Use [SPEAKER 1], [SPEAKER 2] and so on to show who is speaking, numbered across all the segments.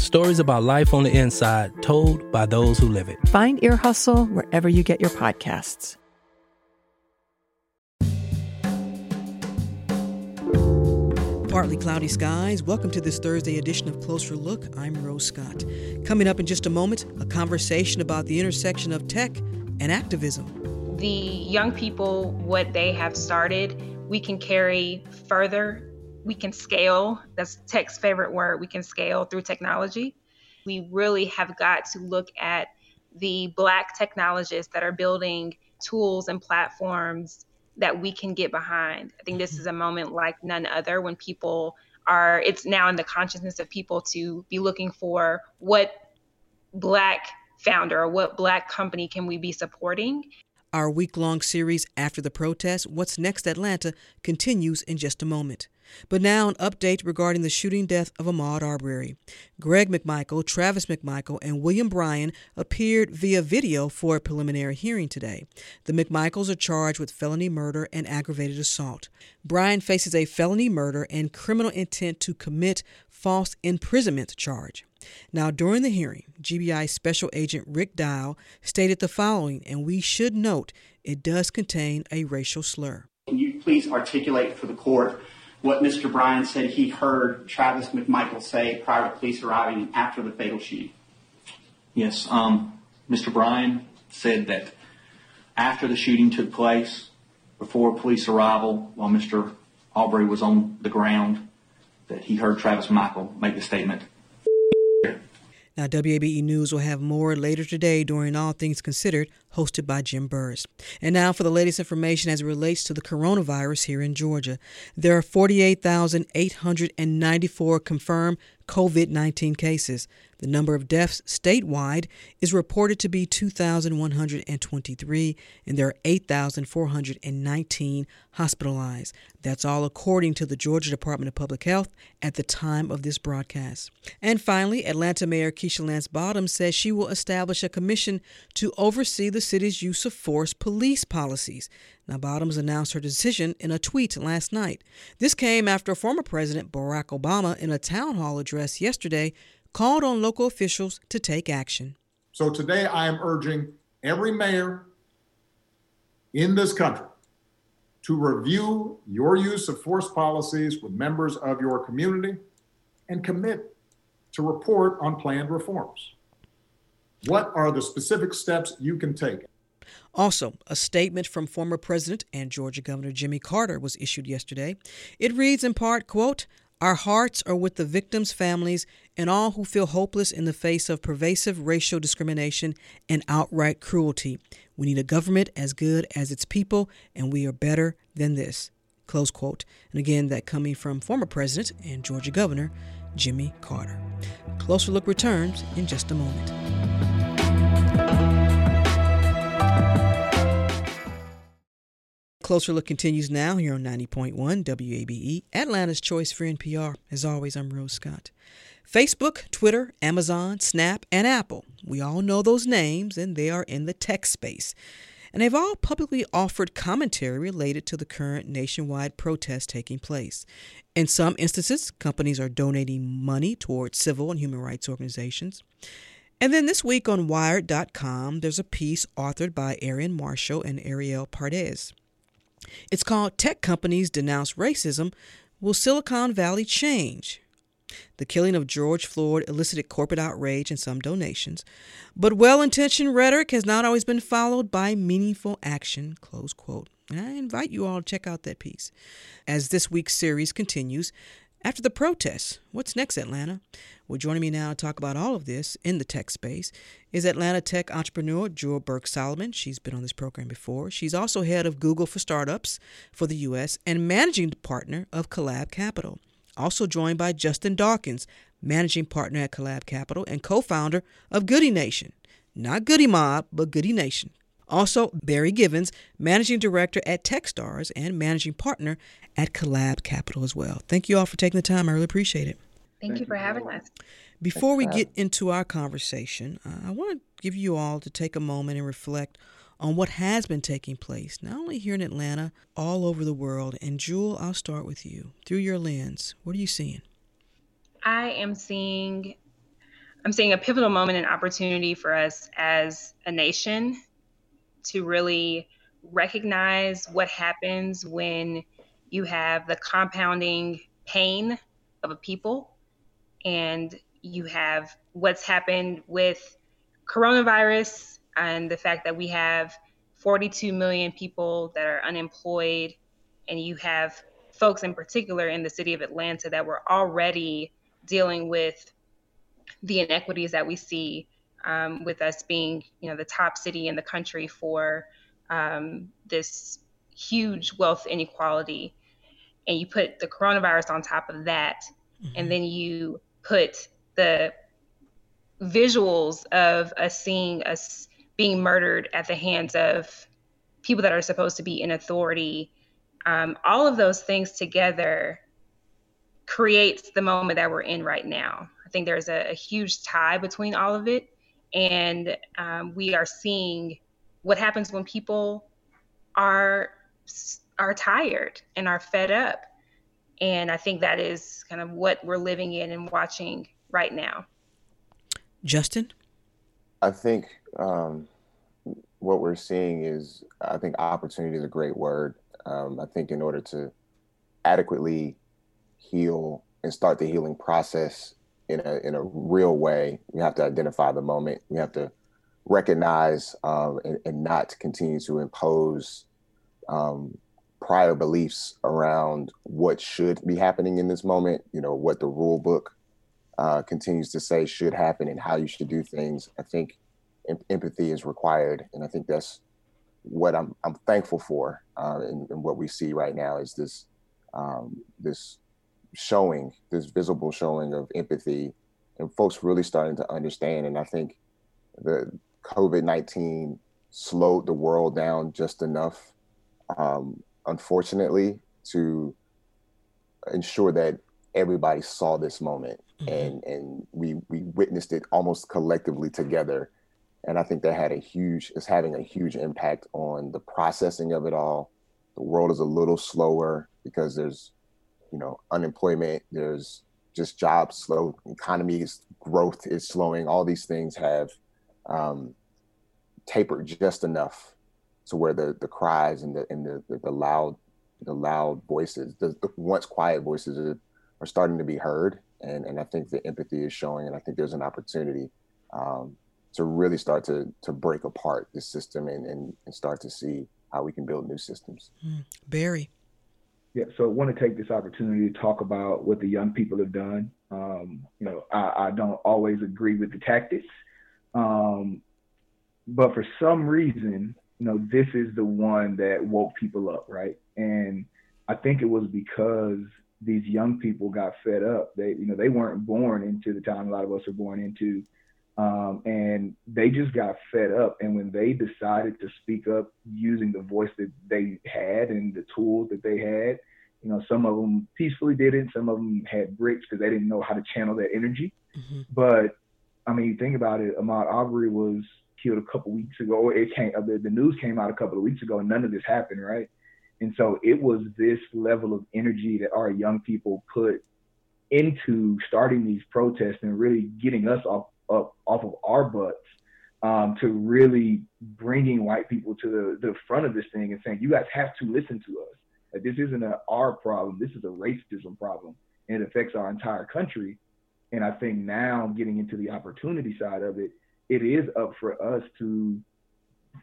[SPEAKER 1] stories about life on the inside told by those who live it.
[SPEAKER 2] Find Ear Hustle wherever you get your podcasts.
[SPEAKER 3] Partly cloudy skies. Welcome to this Thursday edition of Closer Look. I'm Rose Scott. Coming up in just a moment, a conversation about the intersection of tech and activism.
[SPEAKER 4] The young people, what they have started, we can carry further we can scale. That's tech's favorite word. We can scale through technology. We really have got to look at the Black technologists that are building tools and platforms that we can get behind. I think this mm-hmm. is a moment like none other when people are, it's now in the consciousness of people to be looking for what Black founder or what Black company can we be supporting.
[SPEAKER 3] Our week long series after the protest, What's Next Atlanta, continues in just a moment. But now, an update regarding the shooting death of Ahmaud Arbery. Greg McMichael, Travis McMichael, and William Bryan appeared via video for a preliminary hearing today. The McMichaels are charged with felony murder and aggravated assault. Bryan faces a felony murder and criminal intent to commit false imprisonment charge. Now, during the hearing, GBI Special Agent Rick Dial stated the following, and we should note it does contain a racial slur.
[SPEAKER 5] Can you please articulate for the court what Mr. Bryan said he heard Travis McMichael say prior to police arriving after the fatal shooting.
[SPEAKER 6] Yes, um, Mr. Bryan said that after the shooting took place, before police arrival, while Mr. Arbery was on the ground, that he heard Travis Michael make the statement,
[SPEAKER 3] now, WABE News will have more later today during All Things Considered, hosted by Jim Burress. And now for the latest information as it relates to the coronavirus here in Georgia. There are 48,894 confirmed COVID 19 cases. The number of deaths statewide is reported to be 2,123, and there are 8,419 hospitalized. That's all according to the Georgia Department of Public Health at the time of this broadcast. And finally, Atlanta Mayor Keisha Lance Bottoms says she will establish a commission to oversee the city's use of force police policies. Now, Bottoms announced her decision in a tweet last night. This came after former President Barack Obama, in a town hall address yesterday, called on local officials to take action.
[SPEAKER 7] So today I am urging every mayor in this country to review your use of force policies with members of your community and commit to report on planned reforms. What are the specific steps you can take?
[SPEAKER 3] Also, a statement from former President and Georgia Governor Jimmy Carter was issued yesterday. It reads in part, quote, our hearts are with the victims' families and all who feel hopeless in the face of pervasive racial discrimination and outright cruelty. We need a government as good as its people, and we are better than this. Close quote. And again, that coming from former President and Georgia Governor Jimmy Carter. Closer Look returns in just a moment. Closer Look continues now here on 90.1 WABE, Atlanta's choice for NPR. As always, I'm Rose Scott. Facebook, Twitter, Amazon, Snap, and Apple. We all know those names, and they are in the tech space. And they've all publicly offered commentary related to the current nationwide protest taking place. In some instances, companies are donating money towards civil and human rights organizations. And then this week on Wired.com, there's a piece authored by Aarian Marshall and Arielle Pardes. It's called Tech Companies Denounce Racism Will Silicon Valley Change? The killing of George Floyd elicited corporate outrage and some donations, but well intentioned rhetoric has not always been followed by meaningful action. Close quote. And I invite you all to check out that piece. As this week's series continues, After the protests, what's next, Atlanta? Well, joining me now to talk about all of this in the tech space is Atlanta tech entrepreneur Jewel Burks Solomon. She's been on this program before. She's also head of Google for Startups for the U.S. and managing partner of Collab Capital. Also joined by Justin Dawkins, managing partner at Collab Capital and co founder of Goodie Nation. Not Goodie Mob, but Goodie Nation. Also, Barry Givens, managing director at Techstars and managing partner at Collab Capital as well. Thank you all for taking the time. I really appreciate it.
[SPEAKER 4] Thank, Thank you for having us.
[SPEAKER 3] Before we get into our conversation, uh, I want to give you all to take a moment and reflect on what has been taking place, not only here in Atlanta, all over the world. And Jewel, I'll start with you. Through your lens, what are you seeing?
[SPEAKER 4] I am seeing I'm seeing a pivotal moment and opportunity for us as a nation to really recognize what happens when you have the compounding pain of a people and you have what's happened with coronavirus and the fact that we have 42 million people that are unemployed and you have folks in particular in the city of Atlanta that were already dealing with the inequities that we see um, with us being, you know, the top city in the country for um, this huge wealth inequality, and you put the coronavirus on top of that, mm-hmm. and then you put the visuals of us seeing us being murdered at the hands of people that are supposed to be in authority. Um, all of those things together creates the moment that we're in right now. I think there's a, a huge tie between all of it and um, we are seeing what happens when people are are tired and are fed up. And i think that is kind of what we're living in and watching right now.
[SPEAKER 3] Justin?
[SPEAKER 8] I think um, what we're seeing is i think opportunity is a great word. Um, i think in order to adequately heal and start the healing process in a in a real way. We have to identify the moment. We have to recognize um, and, and, not continue to impose um, prior beliefs around what should be happening in this moment. You know what the rule book uh, continues to say should happen and how you should do things. I think em- empathy is required, and I think that's what I'm I'm thankful for. Uh, and, and, what we see right now is this um, this showing, this visible showing of empathy, and folks really starting to understand. And I think the COVID 19 slowed the world down just enough, um, unfortunately, to ensure that everybody saw this moment mm-hmm. and and we we witnessed it almost collectively together and i think that had a huge is having a huge impact on the processing of it all the world is a little slower because there's you know unemployment there's just jobs slow economies growth is slowing all these things have um, tapered just enough to where the the cries and the and the the, the loud the loud voices the, the, once quiet voices are, are starting to be heard and and I think the empathy is showing and I think there's an opportunity um, to really start to to break apart this system and, and, and start to see how we can build new systems.
[SPEAKER 3] Mm. Barry.
[SPEAKER 9] Yeah, so I want to take this opportunity to talk about what the young people have done. Um, you know, I, I, don't always agree with the tactics, um, but for some reason, you know, this is the one that woke people up, right? And I think it was because these young people got fed up. They, you know, they weren't born into the time a lot of us are born into, um, and they just got fed up. And when they decided to speak up using the voice that they had and the tools that they had, you know, some of them peacefully did it. Some of them had bricks because they didn't know how to channel that energy. Mm-hmm. But I mean, think about it. Ahmaud Arbery was killed a couple weeks ago. It came, the, the news came out a couple of weeks ago, and none of this happened, right? And so it was this level of energy that our young people put into starting these protests and really getting us off up off of our butts um, to really bringing white people to the, the front of this thing and saying, you guys have to listen to us. Like, this isn't a our problem. This is a racism problem, and it affects our entire country. And I think now, getting into the opportunity side of it, it is up for us to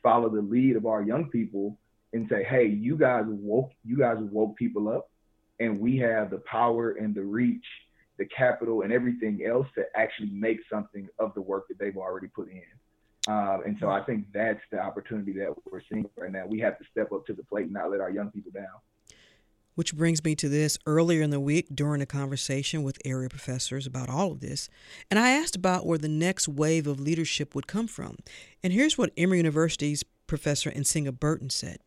[SPEAKER 9] follow the lead of our young people and say, "Hey, you guys woke you guys woke people up. and we have the power and the reach, the capital, and everything else to actually make something of the work that they've already put in. Uh, and so I think that's the opportunity that we're seeing right now. We have to step up to the plate and not let our young people down.
[SPEAKER 3] Which brings me to this earlier in the week during a conversation with area professors about all of this. And I asked about where the next wave of leadership would come from. And here's what Emory University's Professor Nsenga Burton said.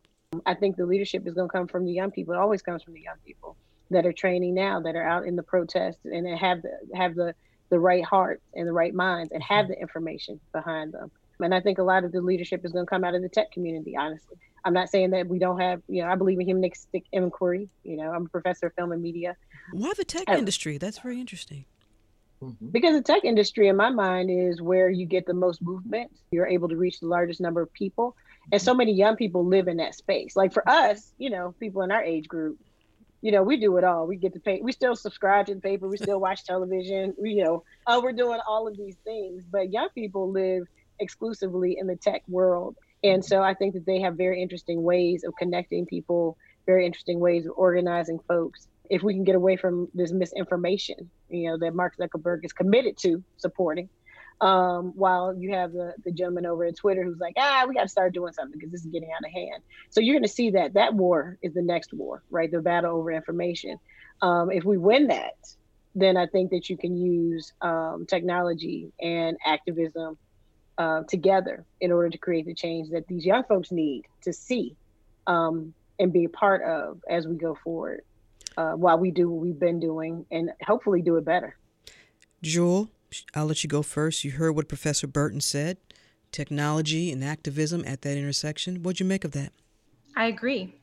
[SPEAKER 10] I think the leadership is going to come from the young people. It always comes from the young people that are training now, that are out in the protests and have the, have the, the right hearts and the right minds and have mm-hmm. the information behind them. And I think a lot of the leadership is going to come out of the tech community, honestly. I'm not saying that we don't have, you know, I believe in humanistic inquiry. You know, I'm a professor of film and media.
[SPEAKER 3] Why the tech uh, industry? That's very interesting.
[SPEAKER 10] Mm-hmm. Because the tech industry, in my mind, is where you get the most movement. You're able to reach the largest number of people. And so mm-hmm. many young people live in that space. Like for us, you know, people in our age group, you know, we do it all. We get to pay. We still subscribe to the paper. We still watch television. We, you know, oh, we're doing all of these things. But young people live exclusively in the tech world. And so I think that they have very interesting ways of connecting people, very interesting ways of organizing folks. If we can get away from this misinformation, you know, that Mark Zuckerberg is committed to supporting, um, while you have the, the gentleman over at Twitter who's like, ah, we got to start doing something because this is getting out of hand. So you're going to see that that war is the next war, right? The battle over information. Um, if we win that, then I think that you can use um, technology and activism uh, together in order to create the change that these young folks need to see um, and be a part of as we go forward uh, while we do what we've been doing and hopefully do it better.
[SPEAKER 3] Jewel, I'll let you go first. You heard what Professor Burton said technology and activism at that intersection. What'd you make of that?
[SPEAKER 4] I agree.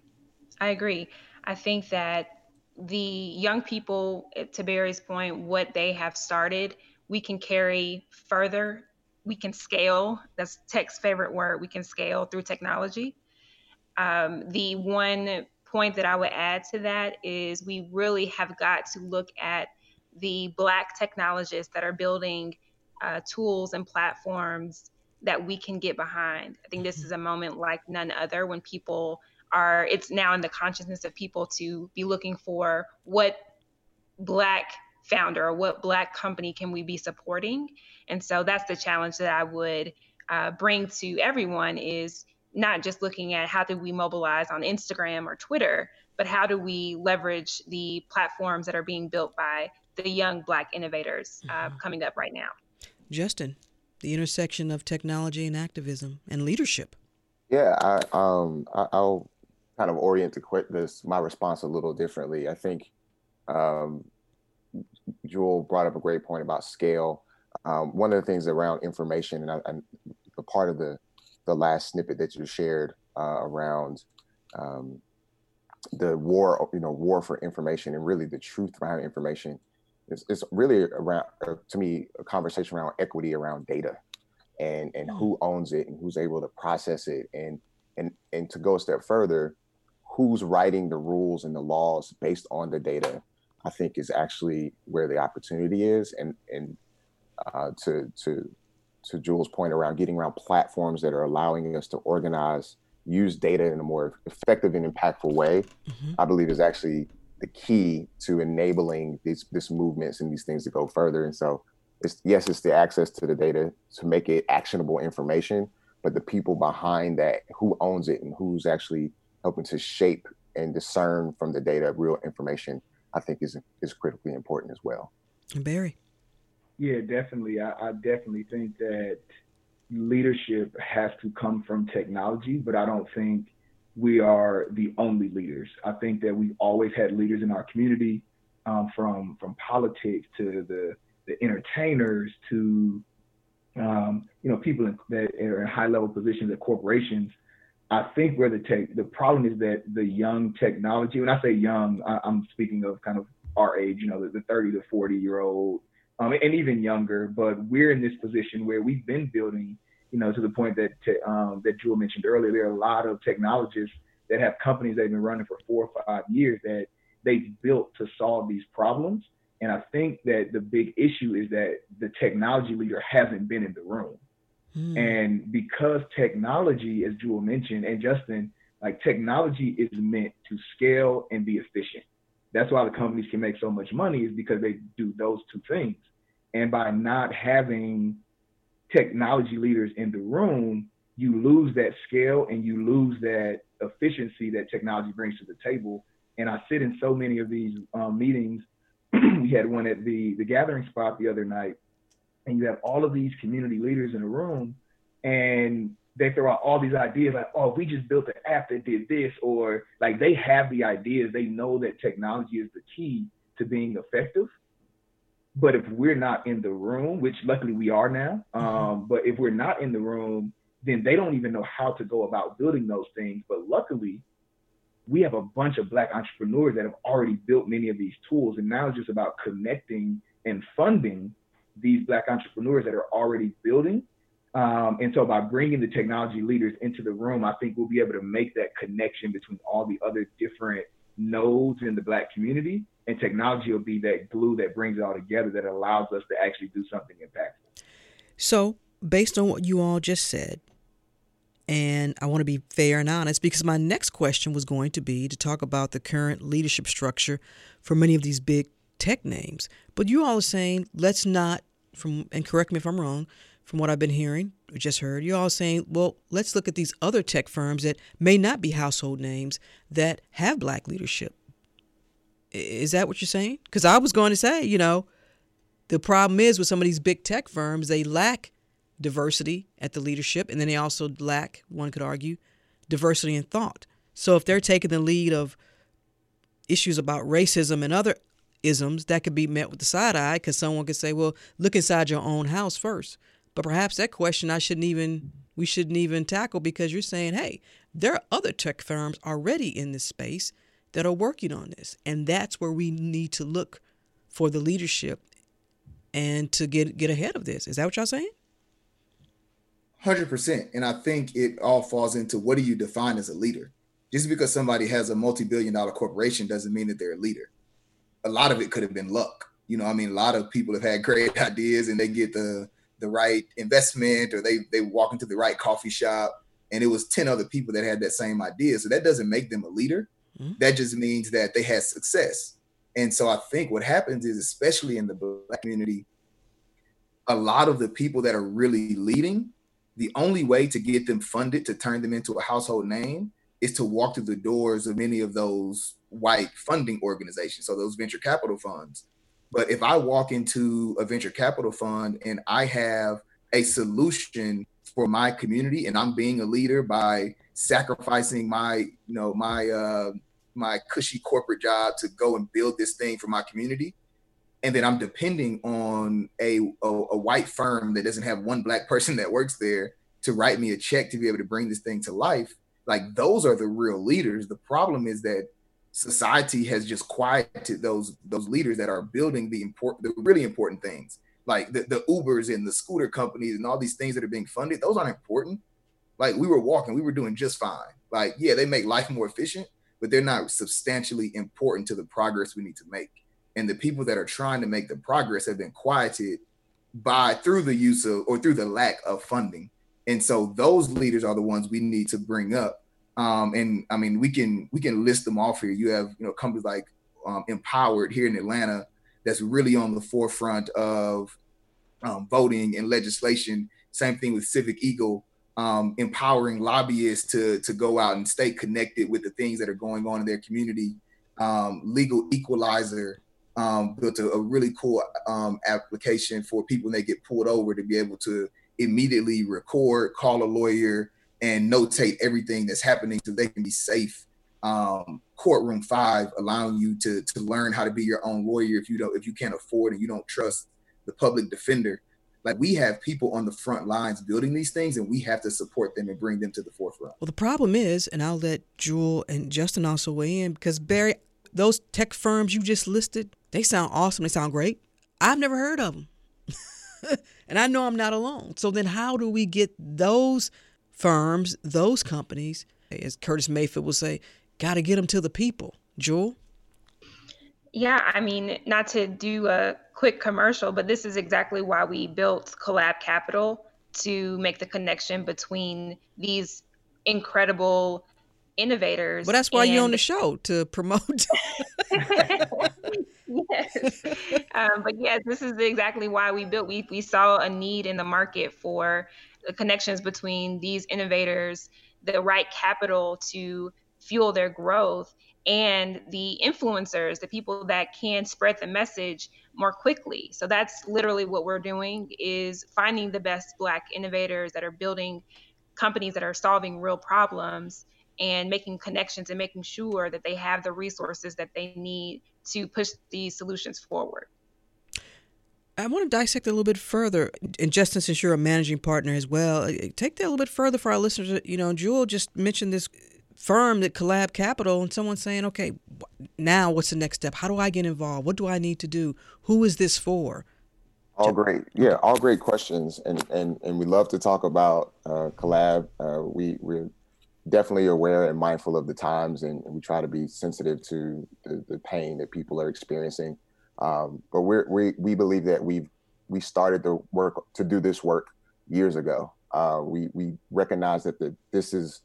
[SPEAKER 4] I agree. I think that the young people, to Barry's point, what they have started, we can carry further we can scale. That's tech's favorite word. We can scale through technology. Um, the one point that I would add to that is we really have got to look at the Black technologists that are building uh, tools and platforms that we can get behind. I think this is a moment like none other when people are, it's now in the consciousness of people to be looking for what Black founder or what Black company can we be supporting and so that's the challenge that I would uh, bring to everyone is not just looking at how do we mobilize on Instagram or Twitter, but how do we leverage the platforms that are being built by the young Black innovators uh, mm-hmm. coming up right now.
[SPEAKER 3] Justin, the intersection of technology and activism and leadership.
[SPEAKER 8] Yeah, I, um, I, will kind of orient to quit this my response a little differently. I think um, Jewel brought up a great point about scale um, one of the things around information, and, I, and a part of the the last snippet that you shared uh, around um, the war, you know, war for information, and really the truth behind information, is, is really around uh, to me a conversation around equity around data, and and who mm. owns it and who's able to process it, and and and to go a step further, who's writing the rules and the laws based on the data. I think is actually where the opportunity is, and and uh, to to to Jewel's point around getting around platforms that are allowing us to organize, use data in a more effective and impactful way, mm-hmm. I believe is actually the key to enabling these this movements and these things to go further. And so, it's yes, it's the access to the data to make it actionable information, but the people behind that, who owns it and who's actually helping to shape and discern from the data real information, I think is is critically important as well.
[SPEAKER 3] Barry.
[SPEAKER 9] Yeah, definitely. I, I definitely think that leadership has to come from technology, but I don't think we are the only leaders. I think that we've always had leaders in our community, um, from from politics to the the entertainers to um, you know people that are in high level positions at corporations. I think where the tech the problem is that the young technology. When I say young, I, am speaking of kind of our age. You know, the, the 30 to 40 year old um, and even younger. But we're in this position where we've been building, you know, to the point that um, that Jewel mentioned earlier. There are a lot of technologists that have companies that have been running for four or five years that they've built to solve these problems. And I think that the big issue is that the technology leader hasn't been in the room. Mm. And because technology, as Jewel mentioned, and Justin, like technology is meant to scale and be efficient.
[SPEAKER 11] That's why the companies can make so much money is because they do those two things. And by not having technology leaders in the room, you lose that scale and you lose that efficiency that technology brings to the table. And I sit in so many of these um, meetings. we had one at the the gathering spot the other night, and you have all of these community leaders in the room, and they throw out all these ideas like, oh, we just built an app that did this, or like they have the ideas. They know that technology is the key to being effective. But if we're not in the room, which luckily we are now, mm-hmm. um, but if we're not in the room, then they don't even know how to go about building those things. But luckily, we have a bunch of black entrepreneurs that have already built many of these tools. And now it's just about connecting and funding these black entrepreneurs that are already building um, and so by bringing the technology leaders into the room, I think we'll be able to make that connection between all the other different nodes in the black community and technology will be that glue that brings it all together that allows us to actually do something impactful.
[SPEAKER 3] So based on what you all just said, and I want to be fair and honest because my next question was going to be to talk about the current leadership structure for many of these big tech names. But you all are saying let's not from and correct me if I'm wrong, from what I've been hearing, or just heard, you're all saying, well, let's look at these other tech firms that may not be household names that have black leadership. Is that what you're saying? Because I was going to say, you know, the problem is with some of these big tech firms, they lack diversity at the leadership, and then they also lack, one could argue, diversity in thought. So if they're taking the lead of issues about racism and other isms, that could be met with the side eye because someone could say, well, look inside your own house first. But perhaps that question I shouldn't even we shouldn't even tackle because you're saying, hey, there are other tech firms already in this space that are working on this. And that's where we need to look for the leadership and to get get ahead of this. Is that what y'all saying?
[SPEAKER 9] Hundred percent. And I think it all falls into what do you define as a leader? Just because somebody has a multi-billion dollar corporation doesn't mean that they're a leader. A lot of it could have been luck. You know, I mean, a lot of people have had great ideas and they get the the right investment or they they walk into the right coffee shop and it was 10 other people that had that same idea so that doesn't make them a leader mm-hmm. that just means that they had success and so i think what happens is especially in the black community a lot of the people that are really leading the only way to get them funded to turn them into a household name is to walk through the doors of many of those white funding organizations so those venture capital funds but if I walk into a venture capital fund and I have a solution for my community and I'm being a leader by sacrificing my, you know, my uh my cushy corporate job to go and build this thing for my community. And then I'm depending on a, a, a white firm that doesn't have one black person that works there to write me a check to be able to bring this thing to life. Like those are the real leaders. The problem is that society has just quieted those those leaders that are building the important the really important things like the, the ubers and the scooter companies and all these things that are being funded those aren't important like we were walking we were doing just fine like yeah they make life more efficient but they're not substantially important to the progress we need to make and the people that are trying to make the progress have been quieted by through the use of or through the lack of funding and so those leaders are the ones we need to bring up um, and I mean, we can we can list them off here. You have you know companies like um, Empowered here in Atlanta that's really on the forefront of um, voting and legislation. Same thing with Civic Eagle, um, empowering lobbyists to to go out and stay connected with the things that are going on in their community. Um, Legal Equalizer um, built a, a, really cool application for people when they get pulled over to be able to immediately record, call a lawyer, and notate everything that's happening so they can be safe. Um, courtroom five, allowing you to to learn how to be your own lawyer if you don't if you can't afford and you don't trust the public defender. Like we have people on the front lines building these things, and we have to support them and bring them to the forefront.
[SPEAKER 3] Well, the problem is, and I'll let Jewel and Justin also weigh in because Barry, those tech firms you just listed, they sound awesome. They sound great. I've never heard of them, and I know I'm not alone. So then, how do we get those? firms, those companies, as Curtis Mayfield will say, got to get them to the people. Jewel?
[SPEAKER 4] Yeah, I mean, not to do a quick commercial, but this is exactly why we built Collab Capital to make the connection between these incredible innovators.
[SPEAKER 3] Well, that's why and... you're on the show to promote.
[SPEAKER 4] yes. Um, but yes, this is exactly why we built. We we saw a need in the market for the connections between these innovators, the right capital to fuel their growth, and the influencers, the people that can spread the message more quickly. So that's literally what we're doing is finding the best black innovators that are building companies that are solving real problems and making connections and making sure that they have the resources that they need to push these solutions forward.
[SPEAKER 3] I want to dissect a little bit further. And Justin, since you're a managing partner as well, uh, take that a little bit further for our listeners. You know, Jewel just mentioned this firm that Collab Capital, and someone saying, okay, now what's the next step? How do I get involved? What do I need to do? Who is this for?
[SPEAKER 8] All great, yeah, all great questions, and and and we love to talk about uh, Collab. Uh, we we're definitely aware and mindful of the times, and, we try to be sensitive to the, the pain that people are experiencing. Um, but we we we believe that we've we started the work to do this work years ago. Uh, we we recognize that the, this is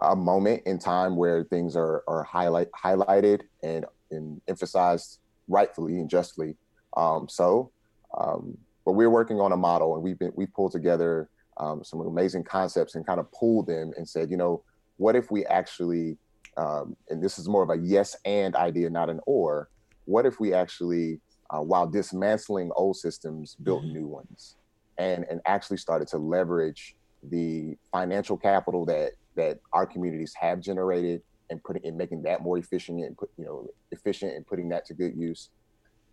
[SPEAKER 8] a moment in time where things are are highlight highlighted and and emphasized rightfully and justly. Um, so, um, but we're working on a model, and we've been we pulled together um, some amazing concepts and kind of pulled them and said, you know, what if we actually, um, and this is more of a yes and idea, not an or, what if we actually, uh, while dismantling old systems, built mm-hmm. new ones and, and actually started to leverage the financial capital that, that our communities have generated and putting and making that more efficient and put, you know, efficient and putting that to good use.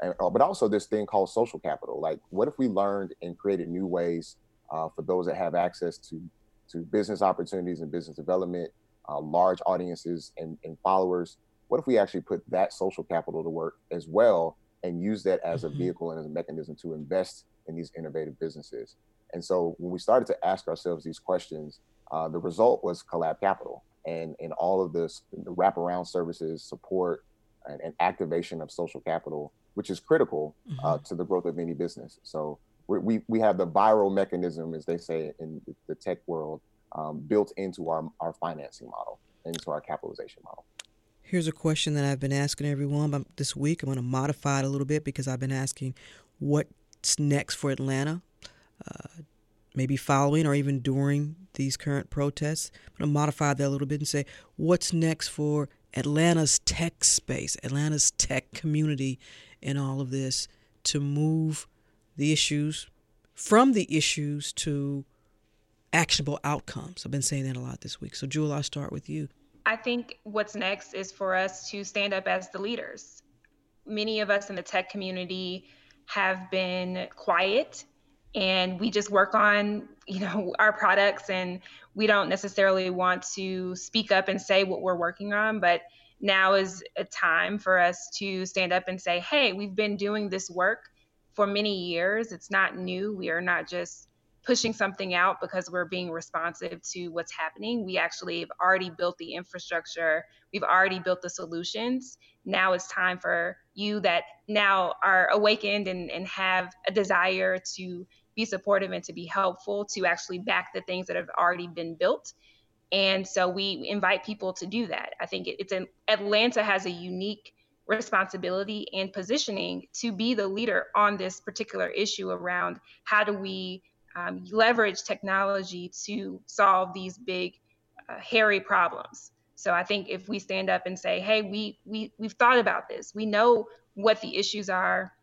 [SPEAKER 8] And, uh, but also this thing called social capital. Like, what if we learned and created new ways uh, for those that have access to to business opportunities and business development, uh, large audiences and, and, followers. What if we actually put that social capital to work as well and use that as mm-hmm. a vehicle and as a mechanism to invest in these innovative businesses? And so when we started to ask ourselves these questions, uh, the result was Collab Capital and, and all of this the wraparound services, support, and, and activation of social capital, which is critical uh, mm-hmm. uh, to the growth of any business. So we, we have the viral mechanism, as they say in the tech world, um, built into our, our financing model, into our capitalization model.
[SPEAKER 3] Here's a question that I've been asking everyone this week. I'm going to modify it a little bit because I've been asking what's next for Atlanta, uh, maybe following or even during these current protests. I'm going to modify that a little bit and say what's next for Atlanta's tech space, Atlanta's tech community, and all of this to move the issues from the issues to actionable outcomes. I've been saying that a lot this week. So, Jewel, I'll start with you.
[SPEAKER 4] I think what's next is for us to stand up as the leaders. Many of us in the tech community have been quiet and we just work on you know our products and we don't necessarily want to speak up and say what we're working on but now is a time for us to stand up and say hey we've been doing this work for many years. It's not new. We are not just pushing something out because we're being responsive to what's happening. We actually have already built the infrastructure, we've already built the solutions. Now it's time for you that now are awakened and, and have a desire to be supportive and to be helpful to actually back the things that have already been built. And so we invite people to do that. I think it's an Atlanta has a unique responsibility and positioning to be the leader on this particular issue around how do we um, leverage technology to solve these big, uh, hairy problems. So I think if we stand up and say, "Hey, we we we've thought about this. We know what the issues are,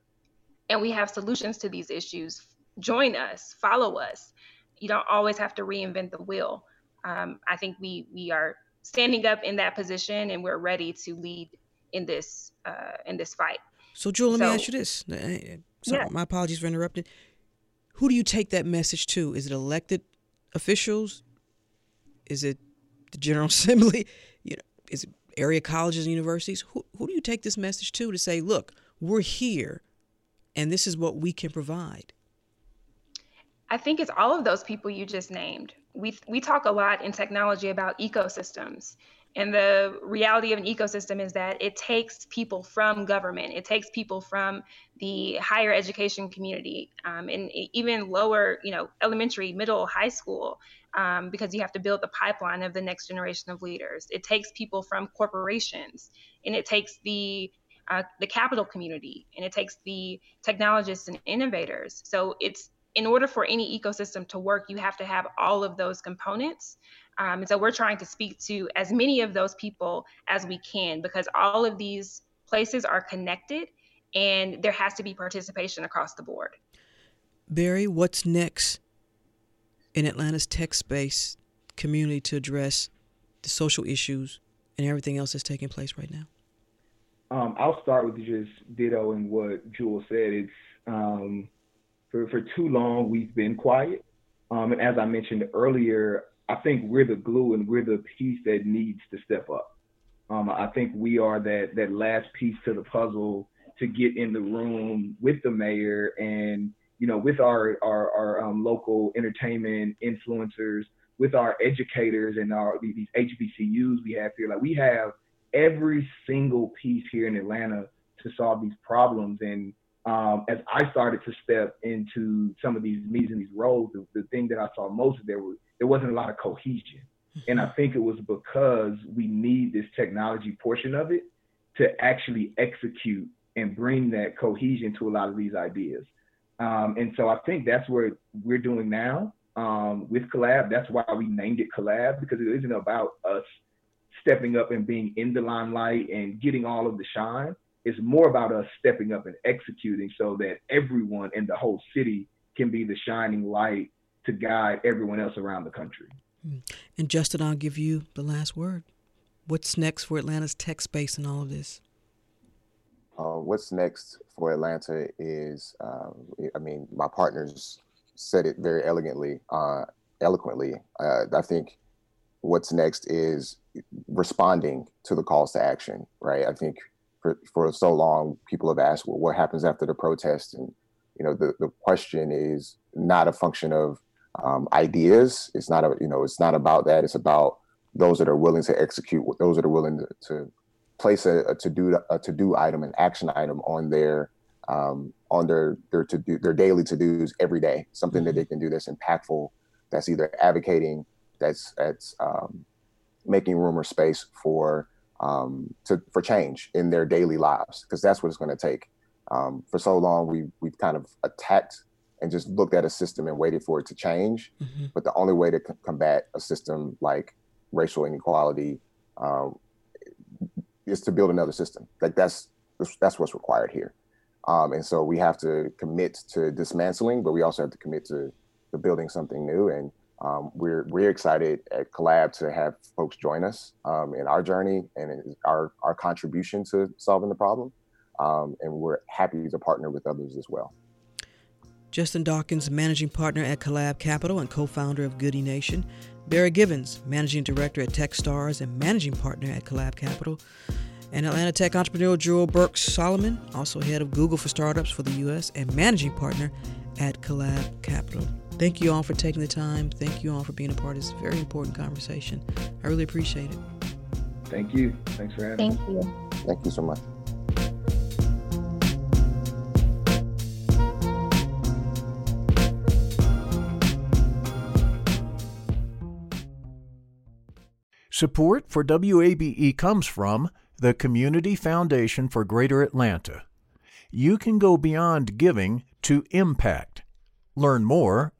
[SPEAKER 4] and we have solutions to these issues. Join us, follow us. You don't always have to reinvent the wheel." Um, I think we we are standing up in that position, and we're ready to lead in this uh, in this fight.
[SPEAKER 3] So, Jewel, let so, me ask you this. Sorry, yeah. my apologies for interrupting. Who do you take that message to? Is it elected officials? Is it the General Assembly? You know, is it area colleges and universities? Who who do you take this message to to say, look, we're here, and this is what we can provide?
[SPEAKER 4] I think it's all of those people you just named. We we talk a lot in technology about ecosystems And the reality of an ecosystem is that it takes people from government, it takes people from the higher education community, um, and even lower, you know, elementary, middle, high school, um, because you have to build the pipeline of the next generation of leaders. It takes people from corporations, and it takes the uh, the capital community, and it takes the technologists and innovators. So it's in order for any ecosystem to work, you have to have all of those components. Um, and so we're trying to speak to as many of those people as we can because all of these places are connected and there has to be participation across the board.
[SPEAKER 3] Barry, what's next in Atlanta's tech space community to address the social issues and everything else that's taking place right now?
[SPEAKER 9] Um, I'll start with just dittoing what Jewel said. It's um, for, for too long we've been quiet. Um, and as I mentioned earlier, I think we're the glue and we're the piece that needs to step up. Um, I think we are that that last piece to the puzzle to get in the room with the mayor and you know with our our, our um, local entertainment influencers, with our educators and our these HBCUs we have here. Like we have every single piece here in Atlanta to solve these problems. And um, as I started to step into some of these meetings and these roles, the, the thing that I saw most there was there wasn't a lot of cohesion. And I think it was because we need this technology portion of it to actually execute and bring that cohesion to a lot of these ideas. Um, and so I think that's what we're doing now um, with Collab. That's why we named it Collab because it isn't about us stepping up and being in the limelight and getting all of the shine. It's more about us stepping up and executing so that everyone in the whole city can be the shining light to guide everyone else around the country.
[SPEAKER 3] Hmm. And Justin, I'll give you the last word. What's next for Atlanta's tech space and all of this?
[SPEAKER 8] Uh, what's next for Atlanta is, uh, I mean, my partners said it very elegantly, uh, eloquently. Uh, I think what's next is responding to the calls to action, right? I think for, for so long, people have asked, well, what happens after the protest? And, you know, the, the question is not a function of um, ideas. It's not a, you know, it's not about that. It's about those that are willing to execute, those that are willing to, to place a, a to do a to do item, an action item on their um, on their their to do their daily to dos every day. Something that mm-hmm. they can do that's impactful, that's either advocating, that's that's um, making room or space for um, to for change in their daily lives because that's what it's going to take. Um, for so long, we we've kind of attacked and just looked at a system and waited for it to change. Mm-hmm. But the only way to c- combat a system like racial inequality um, is to build another system. Like that's that's what's required here. Um, and so we have to commit to dismantling, but we also have to commit to, to building something new. And um, we're we're excited at Collab to have folks join us um, in our journey and our our contribution to solving the problem. Um, and we're happy to partner with others as well.
[SPEAKER 3] Justin Dawkins, managing partner at Collab Capital and co-founder of Goodie Nation. Barry Givens, managing director at TechStars and managing partner at Collab Capital. And Atlanta tech entrepreneur Jewel Burks Solomon, also head of Google for Startups for the U.S. and managing partner at Collab Capital. Thank you all for taking the time. Thank you all for being a part of this very important conversation. I really appreciate it.
[SPEAKER 9] Thank you. Thanks for having
[SPEAKER 4] Thank me. Thank
[SPEAKER 8] you. Thank you so much.
[SPEAKER 12] Support for WABE comes from the Community Foundation for Greater Atlanta. You can go beyond giving to impact. Learn more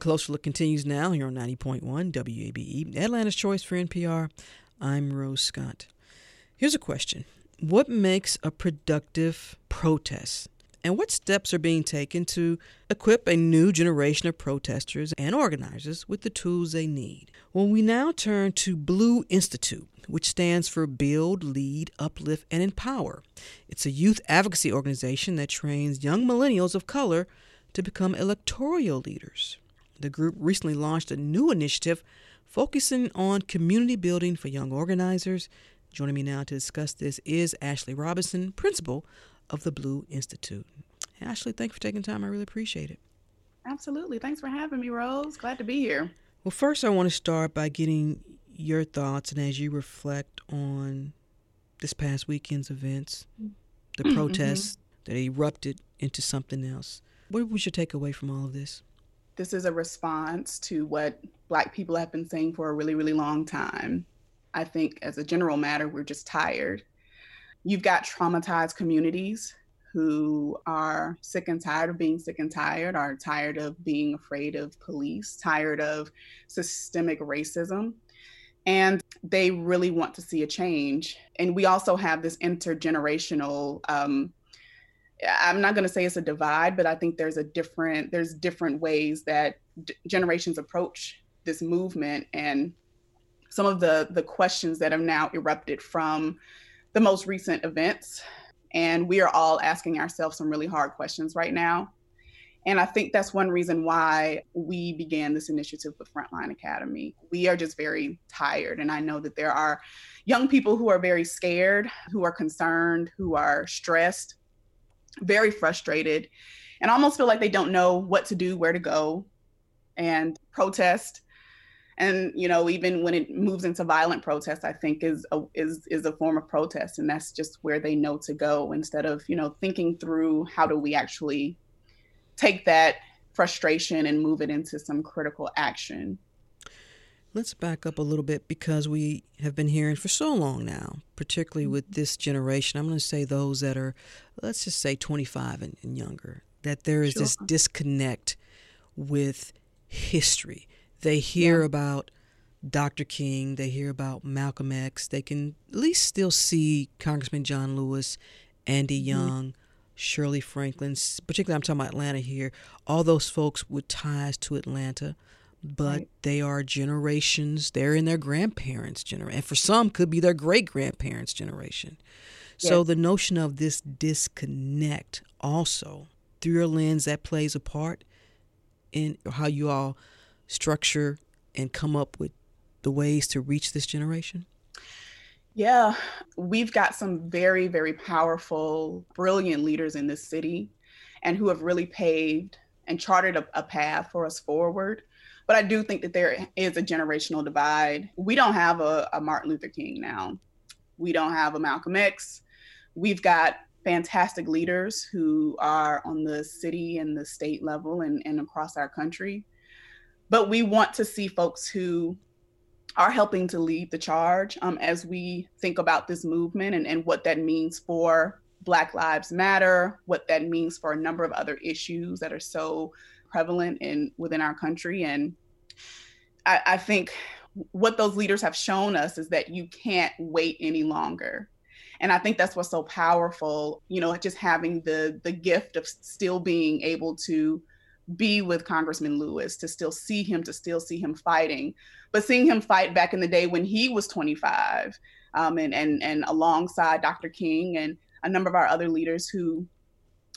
[SPEAKER 3] Closer Look continues now here on 90.1 WABE, Atlanta's Choice for NPR. I'm Rose Scott. Here's a question What makes a productive protest? and what steps are being taken to equip a new generation of protesters and organizers with the tools they need. Well, we now turn to Blue Institute, which stands for Build, Lead, Uplift, and Empower. It's a youth advocacy organization that trains young millennials of color to become electoral leaders. The group recently launched a new initiative focusing on community building for young organizers. Joining me now to discuss this is Ashley Robinson, principal of the Blue Institute. Ashley, thanks for taking time. I really appreciate it.
[SPEAKER 13] Absolutely. Thanks for having me, Rose. Glad to be here.
[SPEAKER 3] Well, first, I want to start by getting your thoughts and as you reflect on this past weekend's events, the mm-hmm. protests mm-hmm. that erupted into something else. What was your takeaway from all of this?
[SPEAKER 13] This is a response to what Black people have been saying for a really, really long time. I think, as a general matter, we're just tired. You've got traumatized communities who are sick and tired of being sick and tired, are tired of being afraid of police, tired of systemic racism. And they really want to see a change. And we also have this intergenerational um, I'm not going to say it's a divide, but I think there's a different there's different ways that d- generations approach this movement and some of the the questions that have now erupted from the most recent events and we are all asking ourselves some really hard questions right now. And I think that's one reason why we began this initiative with Frontline Academy. We are just very tired. And I know that there are young people who are very scared, who are concerned, who are stressed, very frustrated, and almost feel like they don't know what to do, where to go, and protest. And you know even when it moves into violent protest i think is a, is is a form of protest. And that's just where they know to go instead of you know thinking through how do we actually take that frustration and move it into some critical action
[SPEAKER 3] let's back up a little bit because we have been hearing for so long now particularly with mm-hmm. this generation i'm going to say those that are let's just say 25 and, and younger that there is sure. this disconnect with history they hear yeah. about Dr. King, they hear about Malcolm X, they can at least still see Congressman John Lewis, Andy mm-hmm. Young, mm-hmm. Shirley Franklin, particularly I'm talking about Atlanta here, all those folks with ties to Atlanta, but right. they are generations, they're in their grandparents' generation, and for some could be their great grandparents' generation. Yes. So the notion of this disconnect also through your lens that plays a part in how you all structure and come up with the ways to reach this generation?
[SPEAKER 13] Yeah, we've got some very, very powerful, brilliant leaders in this city and who have really paved and charted a, a, path for us forward. But I do think that there is a generational divide. We don't have a, a Martin Luther King now, we don't have a Malcolm X. We've got fantastic leaders who are on the city and the state level and, and across our country but we want to see folks who are helping to lead the charge um, as we think about this movement and, and what that means for Black Lives Matter, what that means for a number of other issues that are so prevalent in within our country. And I, I think what those leaders have shown us is that you can't wait any longer. And I think that's what's so powerful, you know, just having the the gift of still being able to be with Congressman Lewis, to still see him, to still see him fighting. But seeing him fight back in the day when he was 25, um, and and and alongside Dr. King and a number of our other leaders who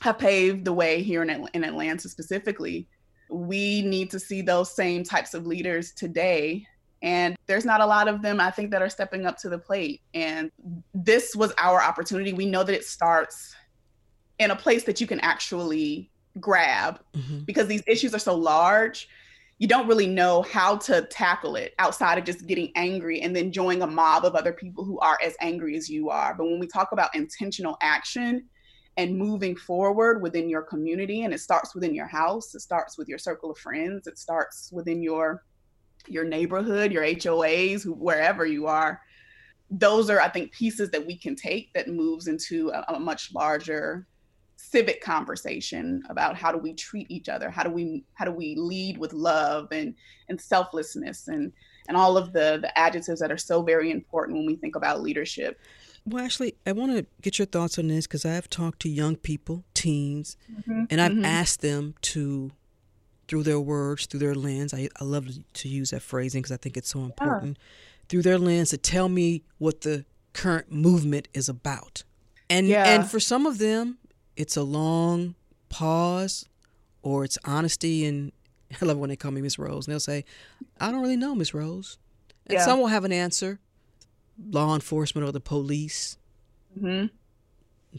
[SPEAKER 13] have paved the way here in, in Atlanta specifically, we need to see those same types of leaders today. And there's not a lot of them, I think, that are stepping up to the plate. And this was our opportunity. We know that it starts in a place that you can actually grab mm-hmm. because these issues are so large you don't really know how to tackle it outside of just getting angry and then joining a mob of other people who are as angry as you are but when we talk about intentional action and moving forward within your community and it starts within your house it starts with your circle of friends it starts within your your neighborhood your HOAs wherever you are. Those are i think pieces that we can take that moves into a, a much larger civic conversation about how do we treat each other? How do we how do we lead with love and and selflessness and and all of the the adjectives that are so very important when we think about leadership
[SPEAKER 3] well, Ashley, I want to get your thoughts on this because I have talked to young people, teens,
[SPEAKER 13] Mhm,
[SPEAKER 3] and I've
[SPEAKER 13] mhm.
[SPEAKER 3] asked them to, through their words, through their lens. I, I love to use that phrasing because I think it's so important. Through their lens, to tell me what the current movement is about, and
[SPEAKER 13] Yeah.
[SPEAKER 3] and for some of them, it's a long pause, or it's honesty. And I love when they call me Miss Rose, and they'll say, "I don't really know, Miss Rose," and
[SPEAKER 13] Yeah.
[SPEAKER 3] some will have an answer. Law enforcement or the police.
[SPEAKER 13] hmm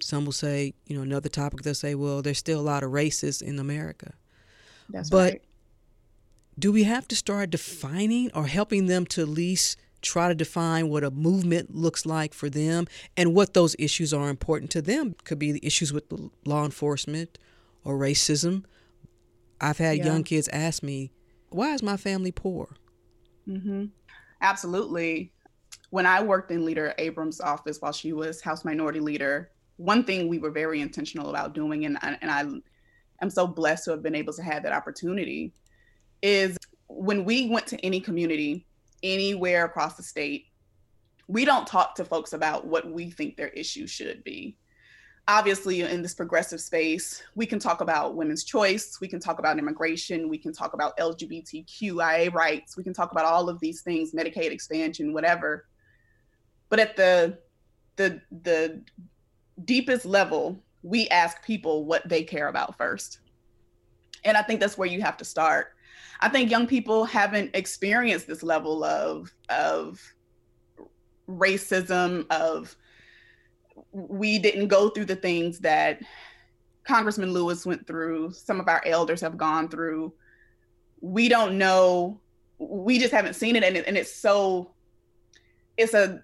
[SPEAKER 3] Some will say, you know, another topic. They'll say, well, there's still a lot of racists in America.
[SPEAKER 13] That's
[SPEAKER 3] but
[SPEAKER 13] right.
[SPEAKER 3] do we have to start defining or helping them to at least try to define what a movement looks like for them and what those issues are important to them? Could be the issues with law enforcement or racism. I've had
[SPEAKER 13] Yeah.
[SPEAKER 3] young kids ask me, why is my family poor?
[SPEAKER 13] hmm Absolutely. When I worked in Leader Abrams' office while she was House Minority Leader, one thing we were very intentional about doing, and, and I am so blessed to have been able to have that opportunity, is when we went to any community, anywhere across the state, we don't talk to folks about what we think their issue should be. Obviously, in this progressive space, we can talk about women's choice, we can talk about immigration, we can talk about LGBTQIA rights, we can talk about all of these things, Medicaid expansion, whatever. But at the the the deepest level, we ask people what they care about first. And I think that's where you have to start. I think young people haven't experienced this level of of racism of we didn't go through the things that Congressman Lewis went through, some of our elders have gone through. We don't know, we just haven't seen it and, it, and it's so it's a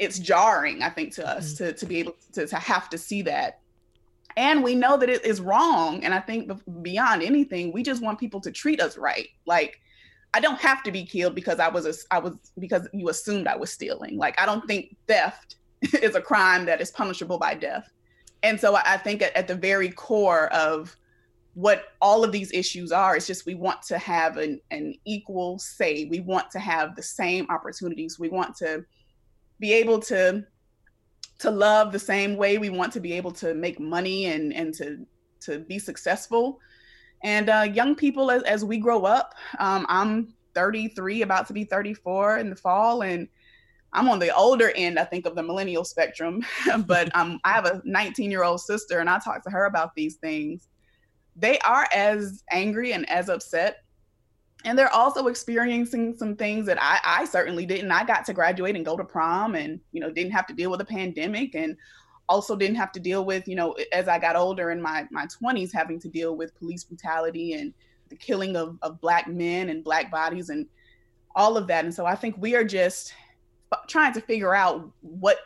[SPEAKER 13] it's jarring, I think, to us mm-hmm. to to be able to, to have to see that. And we know that it is wrong. And I think beyond anything, we just want people to treat us right. Like I don't have to be killed because I was a, I was because you assumed I was stealing. Like I don't think theft is a crime that is punishable by death. And so I I think at, at the very core of what all of these issues are, it's just we want to have an, an equal say. We want to have the same opportunities. We want to be able to to love the same way. We want to be able to make money and and to to be successful. And uh, young people, as, as we grow up, um, I'm 33, about to be 34 in the fall, and I'm on the older end, I think, of the millennial spectrum. but um, I have a 19 year old sister, and I talk to her about these things. They are as angry and as upset. And they're also experiencing some things that I, I certainly didn't. I got to graduate and go to prom and, you know, didn't have to deal with a pandemic and also didn't have to deal with, you know, as I got older in my, my 20s, having to deal with police brutality and the killing of, of Black men and Black bodies and all of that. And so I think we are just trying to figure out what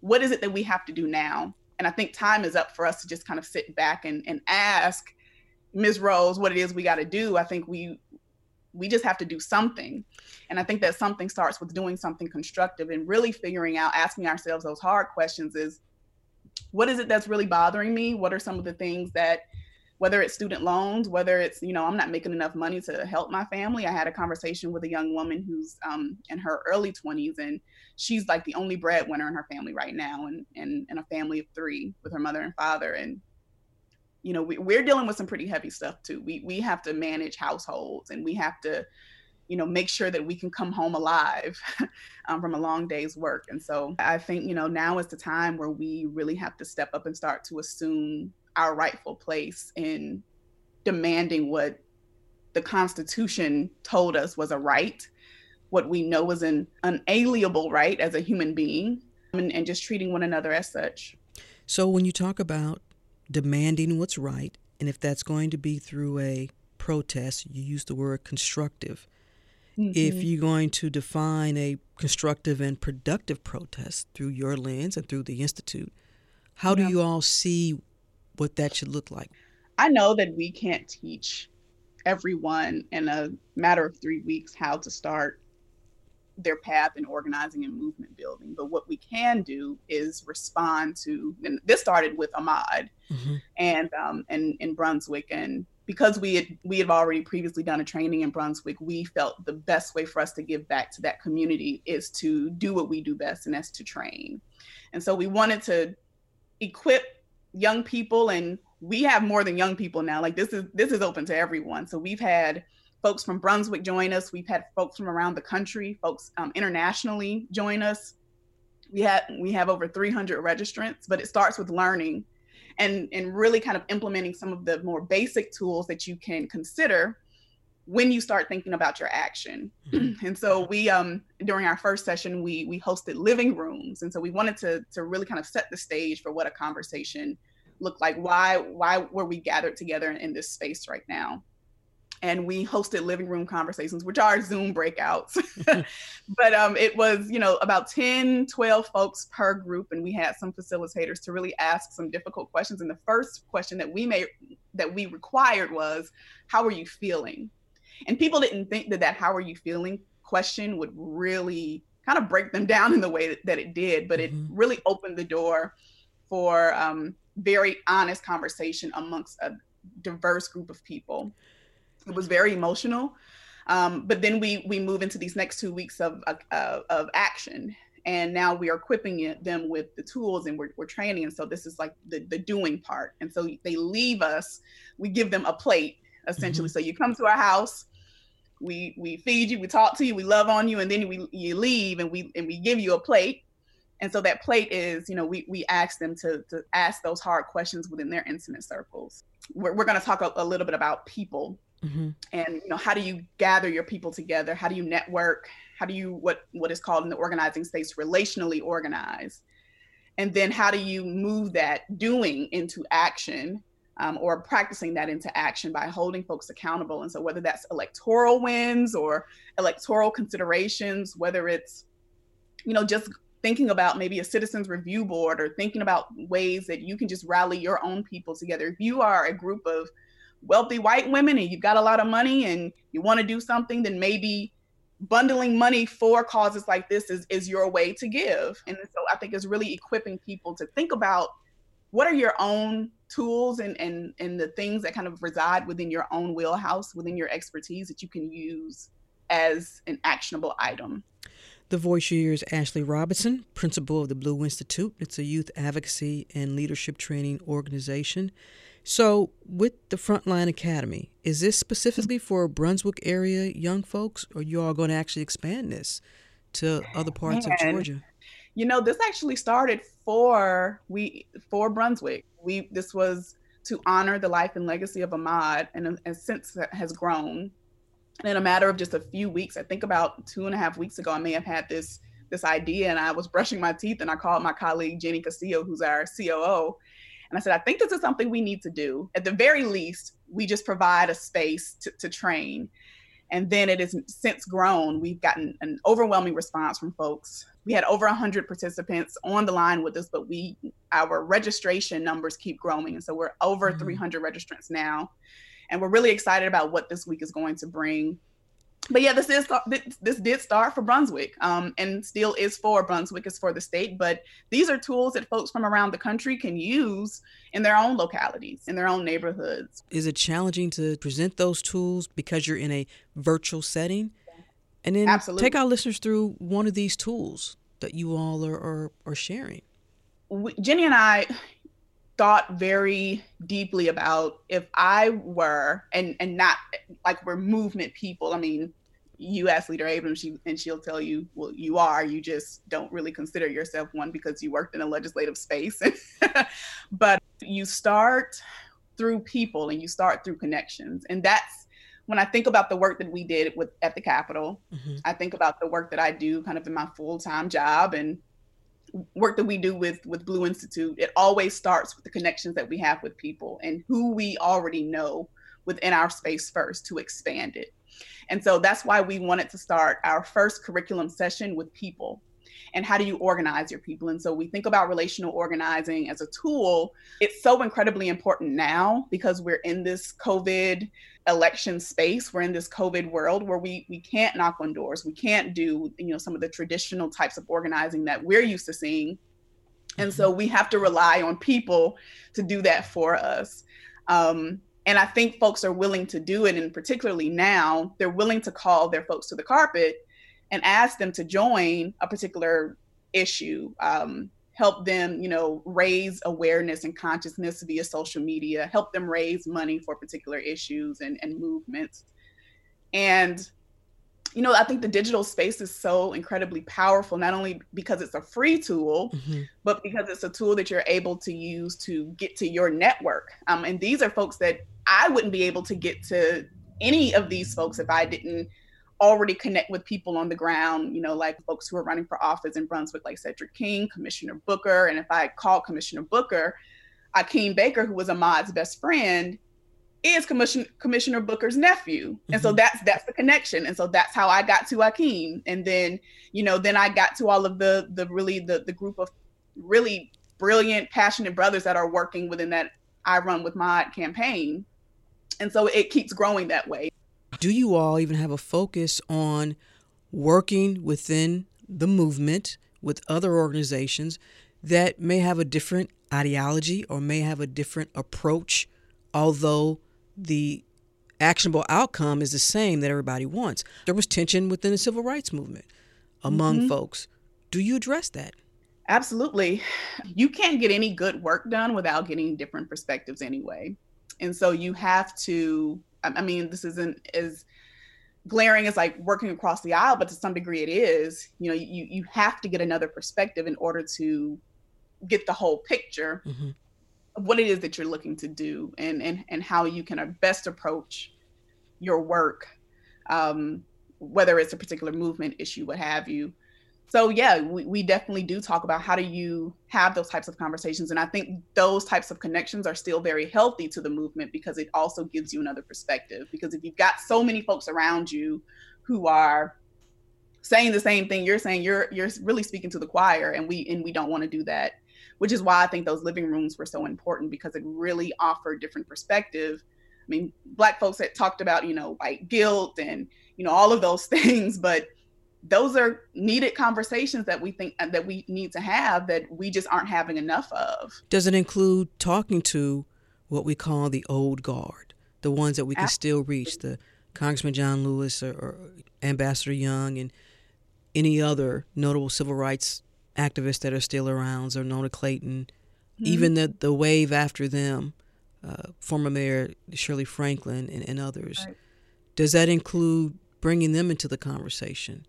[SPEAKER 13] what is it that we have to do now. And I think time is up for us to just kind of sit back and, and ask Ms. Rose what it is we got to do. I think we we just have to do something. And I think that something starts with doing something constructive and really figuring out, asking ourselves those hard questions is what is it that's really bothering me? What are some of the things that whether it's student loans, whether it's, you know, I'm not making enough money to help my family. I had a conversation with a young woman who's um, in her early 20s and she's like the only breadwinner in her family right now and, and, a family of three with her mother and father. And, you know, we, we're dealing with some pretty heavy stuff too. We, we have to manage households and we have to, you know, make sure that we can come home alive um, from a long day's work. And so I think, you know, now is the time where we really have to step up and start to assume our rightful place in demanding what the Constitution told us was a right, what we know is an unalienable right as a human being, and, and just treating one another as such.
[SPEAKER 3] So when you talk about demanding what's right, and if that's going to be through a protest, you use the word constructive. If
[SPEAKER 13] Mhm.
[SPEAKER 3] you're going to define a constructive and productive protest through your lens and through the Institute, how do you all see what that should look like?
[SPEAKER 13] I know that we can't teach everyone in a matter of three weeks how to start their path in organizing and movement building. But what we can do is respond to, and this started with Ahmaud and um, and in Brunswick, and because we had we had already previously done a training in Brunswick, we felt the best way for us to give back to that community is to do what we do best, and that's to train. And so we wanted to equip young people and we have more than young people now. Like this is this is open to everyone. So we've had folks from Brunswick join us. We've had folks from around the country, folks um, internationally join us. We have we have over 300 registrants, but it starts with learning and and really kind of implementing some of the more basic tools that you can consider when you start thinking about your action. Mm-hmm. and so we um during our first session we we hosted living rooms and so we wanted to to really kind of set the stage for what a conversation looked like why why were we gathered together in this space right now and we hosted living room conversations which are zoom breakouts. But um, it was you know about 10 12 folks per group and we had some facilitators to really ask some difficult questions. And the first question that we made that we required was how are you feeling? And people didn't think that that how are you feeling? question would really kind of break them down in the way that, that it did but mm-hmm. it really opened the door for um, very honest conversation amongst a diverse group of people it was very emotional um, but then we we move into these next two weeks of uh, of action and now we are equipping them with the tools and we're, we're training and so this is like the, the doing part and so they leave us we give them a plate essentially mm-hmm. so you come to our house we we feed you, we talk to you, we love on you, and then we you leave and we and we give you a plate. And so that plate is, you know, we we ask them to to ask those hard questions within their intimate circles. We're we're going to talk a, a, little bit about people mm-hmm. and you know how do you gather your people together? How do you network? How do you what what is called in the organizing space relationally organize? And then how do you move that doing into action um, or practicing that into action by holding folks accountable. And so, whether that's electoral wins or electoral considerations, whether it's, you know, just thinking about maybe a citizens review board or thinking about ways that you can just rally your own people together. If you are a group of wealthy white women and you've got a lot of money and you want to do something, then maybe bundling money for causes like this is, is your way to give. And so I think it's really equipping people to think about what are your own tools and and and the things that kind of reside within your own wheelhouse within your expertise that you can use as an actionable item
[SPEAKER 3] the voice you hear is Ashley Robinson, principal of the Blue Institute. It's a youth advocacy and leadership training organization. So, with the Frontline Academy, is this specifically for Brunswick area young folks, or you all going to actually expand this to other parts Man. of Georgia?
[SPEAKER 13] You know, this actually started for we for Brunswick. We this was to honor the life and legacy of Ahmaud, and, and since has grown. And in a matter of just a few weeks, I think about two and a half weeks ago, I may have had this this idea, and I was brushing my teeth, and I called my colleague Jenny Castillo, who's our COO, and I said, I think this is something we need to do. At the very least, we just provide a space to, to train. And then it has since grown. We've gotten an overwhelming response from folks we had over 100 participants on the line with us but we our registration numbers keep growing and so we're over mm-hmm. 300 registrants now and we're really excited about what this week is going to bring but yeah this is this did start for brunswick um, and still is for brunswick is for the state but these are tools that folks from around the country can use in their own localities in their own neighborhoods
[SPEAKER 3] is it challenging to present those tools because you're in a virtual setting and then Absolutely. take our listeners through one of these tools that you all are, are, are sharing.
[SPEAKER 13] We, Jenny and I thought very deeply about if I were, and, and not like we're movement people. I mean, you ask Leader Abrams, she, and she'll tell you, well, you are. You just don't really consider yourself one because you worked in a legislative space. but you start through people and you start through connections. And that's when I think about the work that we did with at the Capitol, mm-hmm. I think about the work that I do kind of in my full time job and work that we do with with Blue Institute. It always starts with the connections that we have with people and who we already know within our space first to expand it. And so that's why we wanted to start our first curriculum session with people and how do you organize your people? And so we think about relational organizing as a tool. It's so incredibly important now because we're in this covid election space. We're in this covid world where we we can't knock on doors. We can't do you know some of the traditional types of organizing that we're used to seeing. And so we have to rely on people to do that for us. Um, and i think folks are willing to do it and particularly now they're willing to call their folks to the carpet and ask them to join a particular issue um, help them, you know, raise awareness and consciousness via social media, help them raise money for particular issues and, and movements. And, you know, I think the digital space is so incredibly powerful, not only because it's a free tool, mm-hmm. but because it's a tool that you're able to use to get to your network. Um, and these are folks that I wouldn't be able to get to any of these folks if I didn't already connect with people on the ground, you know, like folks who are running for office in Brunswick, like Cedric King, Commissioner Booker. And if I call Commissioner Booker, Akeem Baker, who was Ahmaud's best friend, is Commissioner Commissioner Booker's nephew. And mm-hmm. so that's that's the connection. And so that's how I got to Akeem. And then, you know, then I got to all of the the really the the group of really brilliant, passionate brothers that are working within that I Run with Maud campaign. And so it keeps growing that way
[SPEAKER 3] do you all even have a focus on working within the movement with other organizations that may have a different ideology or may have a different approach, although the actionable outcome is the same that everybody wants? There was tension within the civil rights movement among mm-hmm. folks. Do you address that?
[SPEAKER 13] Absolutely. You can't get any good work done without getting different perspectives anyway. And so you have to I mean, this isn't as glaring as like working across the aisle, but to some degree it is. You know, you you have to get another perspective in order to get the whole picture mm-hmm. of what it is that you're looking to do and and and how you can best approach your work, um, whether it's a particular movement issue, what have you so yeah we, we definitely do talk about how do you have those types of conversations. And i think those types of connections are still very healthy to the movement because it also gives you another perspective. Because if you've got so many folks around you who are saying the same thing you're saying you're you're really speaking to the choir and we and we don't want to do that which is why i think those living rooms were so important because it really offered different perspective. I mean black folks had talked about you know white guilt and you know all of those things but those are needed conversations that we think uh, that we need to have that we just aren't having enough of.
[SPEAKER 3] Does it include talking to what we call the old guard, the ones that we can Absolutely. still reach, the Congressman John Lewis or, or, Ambassador Young and any other notable civil rights activists that are still around, Xernona Clayton, mm-hmm. even the the wave after them, uh, former Mayor Shirley Franklin and, and others. Right. Does that include bringing them into the conversation?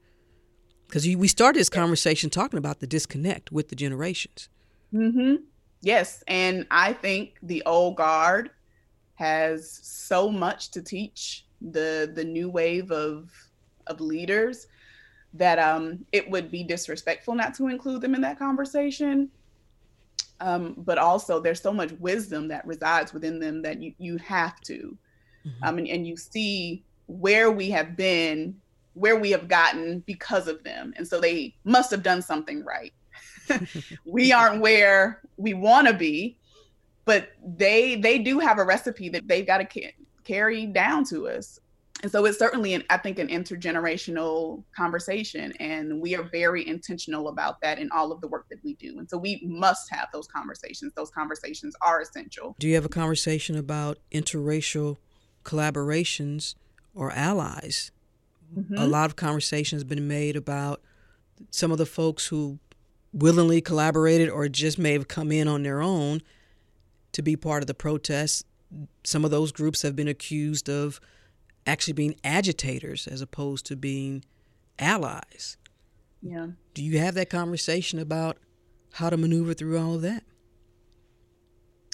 [SPEAKER 3] Because we started this conversation talking about the disconnect with the generations.
[SPEAKER 13] Mm-hmm. Yes, and I think the old guard has so much to teach the the new wave of of leaders that um, it would be disrespectful not to include them in that conversation. Um, but also, there's so much wisdom that resides within them that you you have to, mm-hmm. um, and, and you see where we have been where we have gotten because of them. And so they must have done something right. we aren't where we want to be, but they they do have a recipe that they've got to ca- carry down to us. And so it's certainly, an, I think, an intergenerational conversation, and we are very intentional about that in all of the work that we do. And so we must have those conversations. Those conversations are essential.
[SPEAKER 3] Do you have a conversation about interracial collaborations or allies Mm-hmm. A lot of conversation has been made about some of the folks who willingly collaborated or just may have come in on their own to be part of the protests. Some of those groups have been accused of actually being agitators as opposed to being allies.
[SPEAKER 13] Yeah.
[SPEAKER 3] Do you have that conversation about how to maneuver through all of that?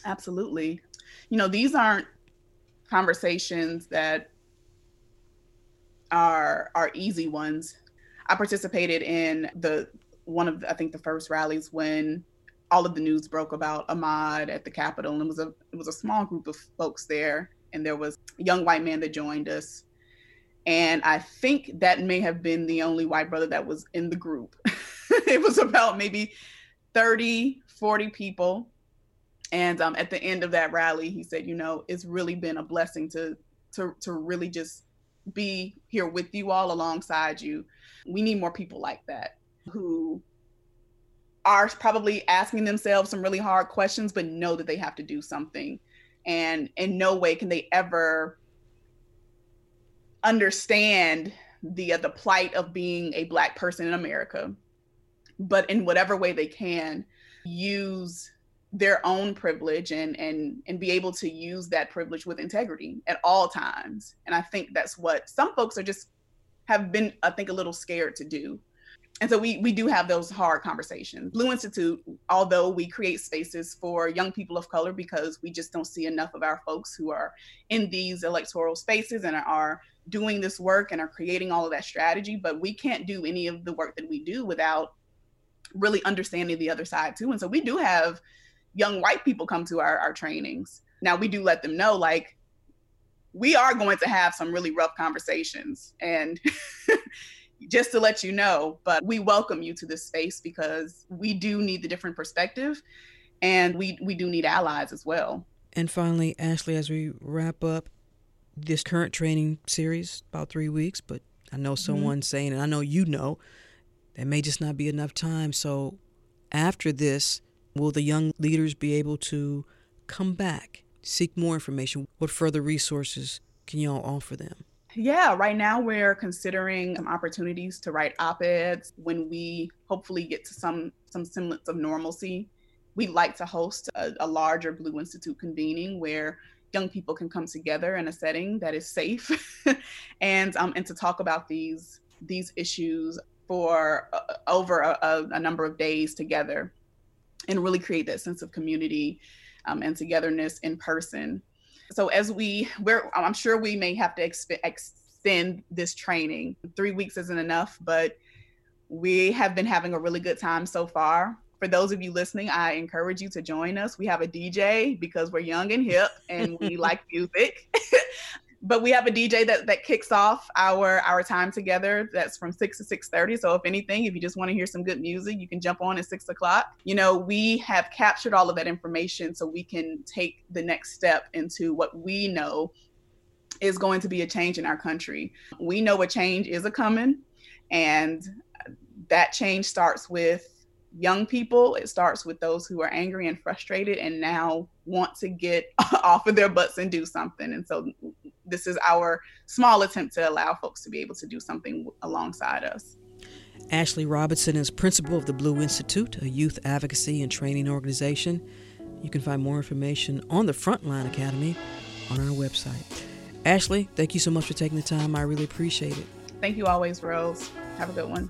[SPEAKER 13] Absolutely. You know, these aren't conversations that are are easy ones. I participated in the one of I think the first rallies when all of the news broke about Ahmaud at the Capitol, and it was a it was a small group of folks there, and there was a young white man that joined us, and I think that may have been the only white brother that was in the group. it was about maybe 30, 40 people, and um, at the end of that rally, he said, "You know, it's really been a blessing to to to really just be here with you all alongside you. We need more people like that who are probably asking themselves some really hard questions, but know that they have to do something. And in no way can they ever understand the uh, the plight of being a black person in America. But in whatever way they can, use their own privilege and and and be able to use that privilege with integrity at all times. And i think that's what some folks are just have been i think a little scared to do. And so we we do have those hard conversations. Blue institute although we create spaces for young people of color because we just don't see enough of our folks who are in these electoral spaces and are doing this work and are creating all of that strategy but we can't do any of the work that we do without really understanding the other side too. And so we do have young white people come to our, our trainings now we do let them know like we are going to have some really rough conversations and just to let you know but we welcome you to this space because we do need the different perspective and we we do need allies as well
[SPEAKER 3] and finally ashley as we wrap up this current training series about three weeks but i know mm-hmm. someone mm-hmm. saying and i know you know there may just not be enough time so after this will the young leaders be able to come back seek more information? What further resources can y'all offer them?
[SPEAKER 13] Yeah, right now we're considering some opportunities to write op-eds. When we hopefully get to some some semblance of normalcy. We'd like to host a, a larger Blue Institute convening where young people can come together in a setting that is safe and um, and to talk about these these issues for uh, over a, a, number of days together and really create that sense of community um, and togetherness in person so as we, we're, I'm sure we may have to exp- extend this training. Three weeks isn't enough, but we have been having a really good time so far. For those of you listening, I encourage you to join us. We have a DJ because we're young and hip and we like music. but we have a DJ that that kicks off our our time together. That's from six to six thirty. So if anything, if you just want to hear some good music, you can jump on at six o'clock. You know, we have captured all of that information so we can take the next step into what we know is going to be a change in our country. We know a change is a coming, and that change starts with young people. It starts with those who are angry and frustrated and now want to get off of their butts and do something. And so this is our small attempt to allow folks to be able to do something alongside us.
[SPEAKER 3] Ashley Robinson is principal of the Blue Institute, a youth advocacy and training organization. You can find more information on the Frontline Academy on our website. Ashley, thank you so much for taking the time. I really appreciate it.
[SPEAKER 13] Thank you always, Rose. Have a good one.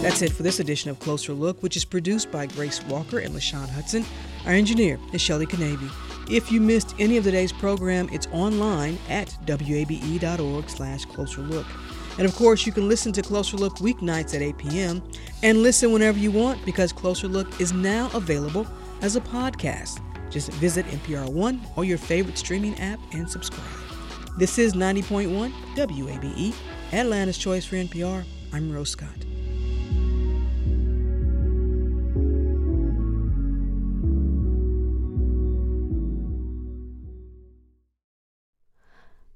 [SPEAKER 3] That's it for this edition of Closer Look, which is produced by Grace Walker and LaShawn Hudson. Our engineer is Shelley Canavy. If you missed any of today's program, it's online at wabe.org slash closer look. And of course, you can listen to Closer Look weeknights at 8 p.m. and listen whenever you want because Closer Look is now available as a podcast. Just visit NPR One or your favorite streaming app and subscribe. This is 90.1 WABE, Atlanta's Choice for NPR. I'm Rose Scott.